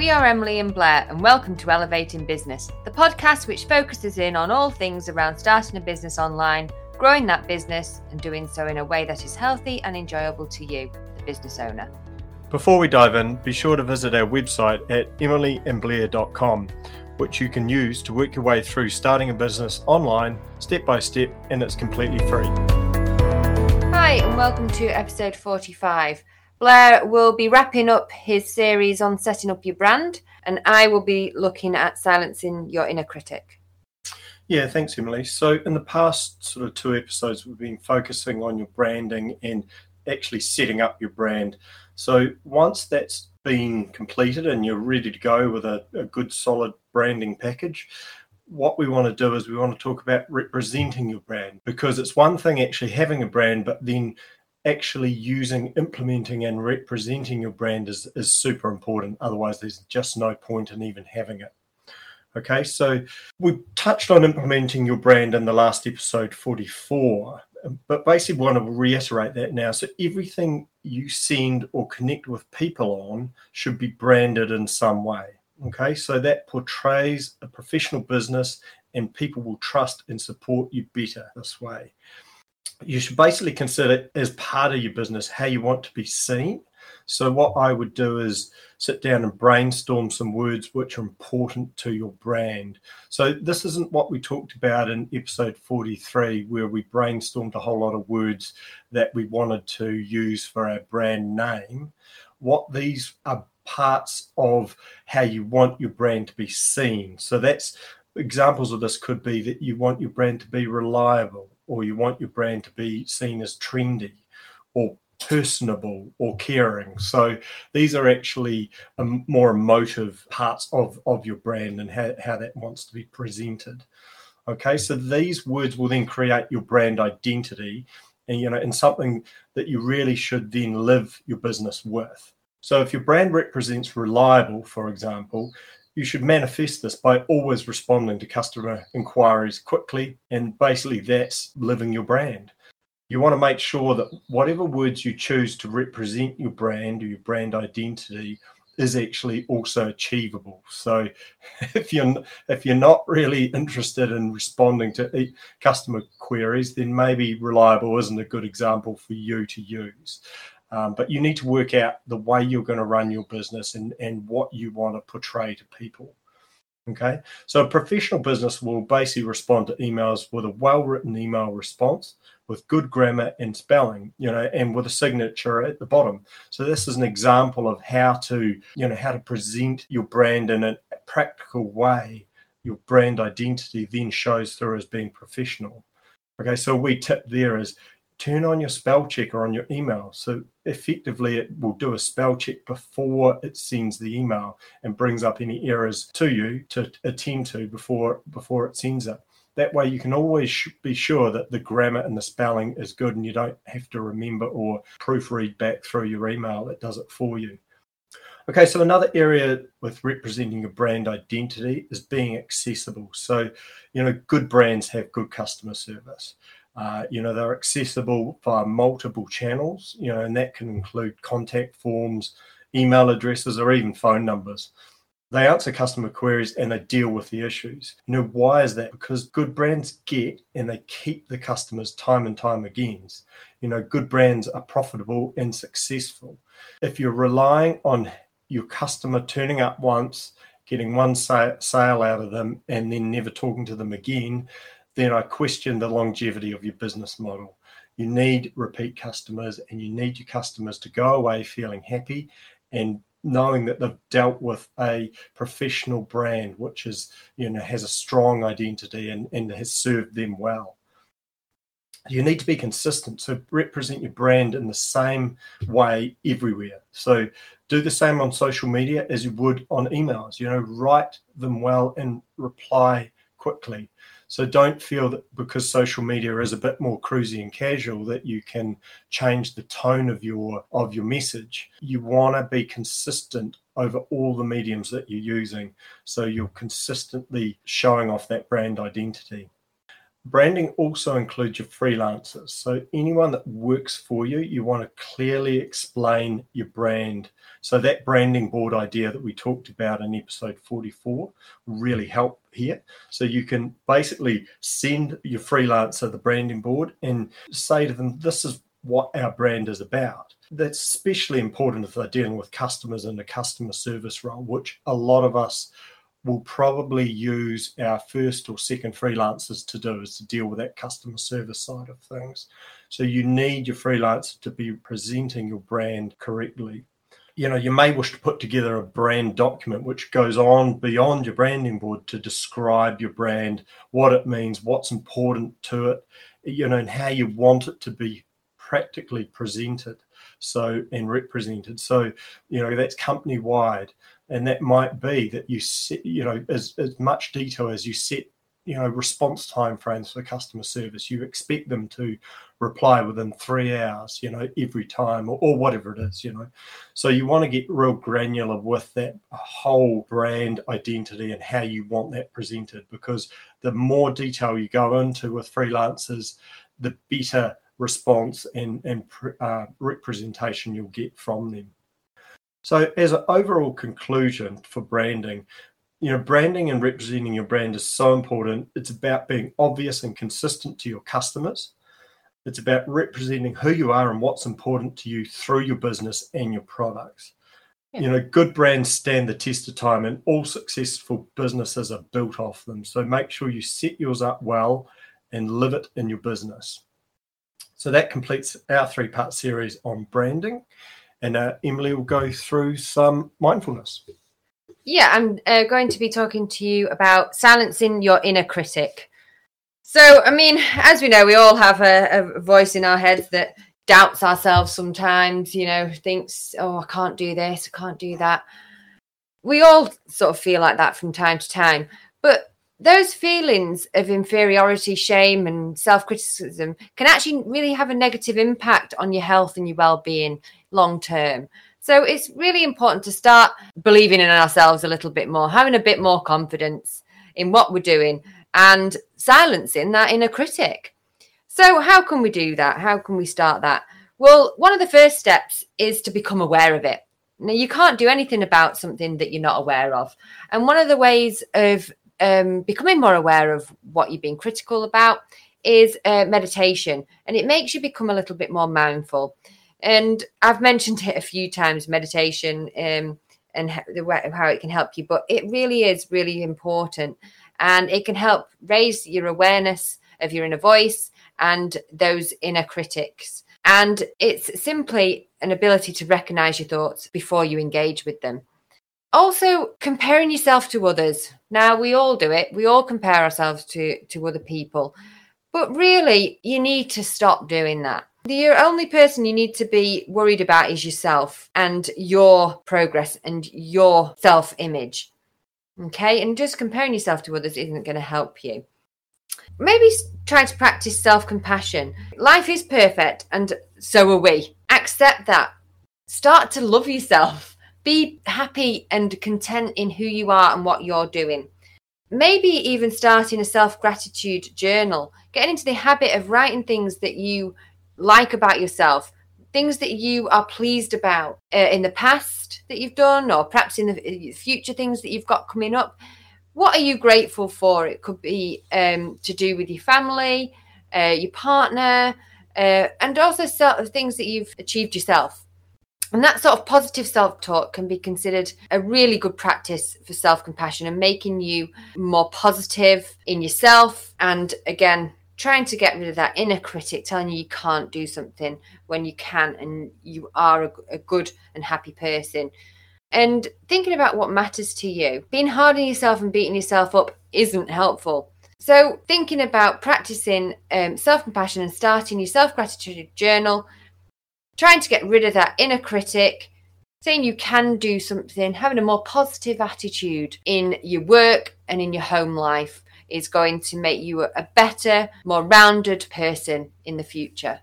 We are Emily and Blair, and welcome to Elevating Business, the podcast which focuses in on all things around starting a business online, growing that business, and doing so in a way that is healthy and enjoyable to you, the business owner. Before we dive in, be sure to visit our website at emilyandblair.com, which you can use to work your way through starting a business online step by step, and it's completely free. Hi, and welcome to episode 45. Blair will be wrapping up his series on setting up your brand, and I will be looking at silencing your inner critic. Yeah, thanks, Emily. So, in the past sort of two episodes, we've been focusing on your branding and actually setting up your brand. So, once that's been completed and you're ready to go with a, a good, solid branding package, what we want to do is we want to talk about representing your brand because it's one thing actually having a brand, but then actually using, implementing, and representing your brand is, is super important. Otherwise, there's just no point in even having it. Okay, so we touched on implementing your brand in the last episode 44, but basically want to reiterate that now. So everything you send or connect with people on should be branded in some way. Okay, so that portrays a professional business and people will trust and support you better this way you should basically consider as part of your business how you want to be seen. So, what I would do is sit down and brainstorm some words which are important to your brand. So, this isn't what we talked about in episode 43, where we brainstormed a whole lot of words that we wanted to use for our brand name. What these are parts of how you want your brand to be seen. So, that's examples of this could be that you want your brand to be reliable or you want your brand to be seen as trendy or personable or caring. So these are actually um, more emotive parts of, of your brand and how, how that wants to be presented. Okay, so these words will then create your brand identity and you know and something that you really should then live your business with. So if your brand represents reliable, for example, you should manifest this by always responding to customer inquiries quickly. And basically, that's living your brand. You want to make sure that whatever words you choose to represent your brand or your brand identity is actually also achievable. So if you're if you're not really interested in responding to customer queries, then maybe reliable isn't a good example for you to use. Um, but you need to work out the way you're going to run your business and, and what you want to portray to people. Okay. So a professional business will basically respond to emails with a well written email response with good grammar and spelling, you know, and with a signature at the bottom. So this is an example of how to, you know, how to present your brand in a practical way. Your brand identity then shows through as being professional. Okay, so we tip there is turn on your spell checker on your email. So effectively, it will do a spell check before it sends the email and brings up any errors to you to attend to before before it sends it. That way, you can always be sure that the grammar and the spelling is good, and you don't have to remember or proofread back through your email. It does it for you. Okay, so another area with representing your brand identity is being accessible. So, you know, good brands have good customer service. Uh, you know, they're accessible via multiple channels, you know, and that can include contact forms, email addresses, or even phone numbers. They answer customer queries and they deal with the issues. You know, why is that? Because good brands get and they keep the customers time and time again. You know, good brands are profitable and successful. If you're relying on your customer turning up once, getting one sale out of them, and then never talking to them again, then I question the longevity of your business model. You need repeat customers and you need your customers to go away feeling happy and knowing that they've dealt with a professional brand which is you know has a strong identity and, and has served them well. You need to be consistent so represent your brand in the same way everywhere. So do the same on social media as you would on emails you know write them well and reply quickly so don't feel that because social media is a bit more cruisy and casual that you can change the tone of your of your message. You want to be consistent over all the mediums that you're using so you're consistently showing off that brand identity. Branding also includes your freelancers. So, anyone that works for you, you want to clearly explain your brand. So, that branding board idea that we talked about in episode 44 really help here. So, you can basically send your freelancer the branding board and say to them, This is what our brand is about. That's especially important if they're dealing with customers in a customer service role, which a lot of us will probably use our first or second freelancers to do is to deal with that customer service side of things. So you need your freelancer to be presenting your brand correctly. You know, you may wish to put together a brand document which goes on beyond your branding board to describe your brand, what it means, what's important to it, you know, and how you want it to be practically presented so and represented so you know that's company wide and that might be that you set you know as, as much detail as you set you know response time frames for customer service you expect them to reply within three hours you know every time or, or whatever it is you know. So you want to get real granular with that whole brand identity and how you want that presented because the more detail you go into with freelancers the better response and, and uh, representation you'll get from them so, as an overall conclusion for branding, you know, branding and representing your brand is so important. It's about being obvious and consistent to your customers. It's about representing who you are and what's important to you through your business and your products. Yeah. You know, good brands stand the test of time, and all successful businesses are built off them. So make sure you set yours up well and live it in your business. So that completes our three part series on branding and uh, Emily will go through some mindfulness. Yeah, I'm uh, going to be talking to you about silencing your inner critic. So, I mean, as we know, we all have a, a voice in our heads that doubts ourselves sometimes, you know, thinks, oh, I can't do this, I can't do that. We all sort of feel like that from time to time. But those feelings of inferiority, shame, and self criticism can actually really have a negative impact on your health and your well being long term. So it's really important to start believing in ourselves a little bit more, having a bit more confidence in what we're doing and silencing that inner critic. So, how can we do that? How can we start that? Well, one of the first steps is to become aware of it. Now, you can't do anything about something that you're not aware of. And one of the ways of um, becoming more aware of what you're being critical about is uh, meditation. And it makes you become a little bit more mindful. And I've mentioned it a few times meditation um, and how, how it can help you, but it really is really important. And it can help raise your awareness of your inner voice and those inner critics. And it's simply an ability to recognize your thoughts before you engage with them. Also, comparing yourself to others. Now, we all do it. We all compare ourselves to, to other people. But really, you need to stop doing that. The only person you need to be worried about is yourself and your progress and your self image. Okay. And just comparing yourself to others isn't going to help you. Maybe try to practice self compassion. Life is perfect, and so are we. Accept that. Start to love yourself. Be happy and content in who you are and what you're doing. Maybe even starting a self gratitude journal, getting into the habit of writing things that you like about yourself, things that you are pleased about uh, in the past that you've done, or perhaps in the uh, future things that you've got coming up. What are you grateful for? It could be um, to do with your family, uh, your partner, uh, and also sort of things that you've achieved yourself. And that sort of positive self talk can be considered a really good practice for self compassion and making you more positive in yourself. And again, trying to get rid of that inner critic telling you you can't do something when you can and you are a, a, good and happy person and thinking about what matters to you being hard on yourself and beating yourself up isn't helpful so thinking about practicing um, self-compassion and starting your self-gratitude journal trying to get rid of that inner critic saying you can do something having a more positive attitude in your work and in your home life is going to make you a better, more rounded person in the future.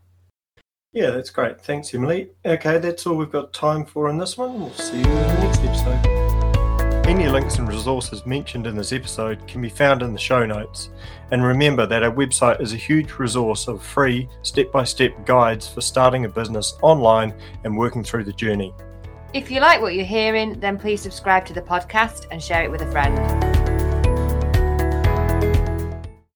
Yeah, that's great. Thanks, Emily. Okay, that's all we've got time for in this one. We'll see you in the next episode. Any links and resources mentioned in this episode can be found in the show notes. And remember that our website is a huge resource of free step by step guides for starting a business online and working through the journey. If you like what you're hearing, then please subscribe to the podcast and share it with a friend.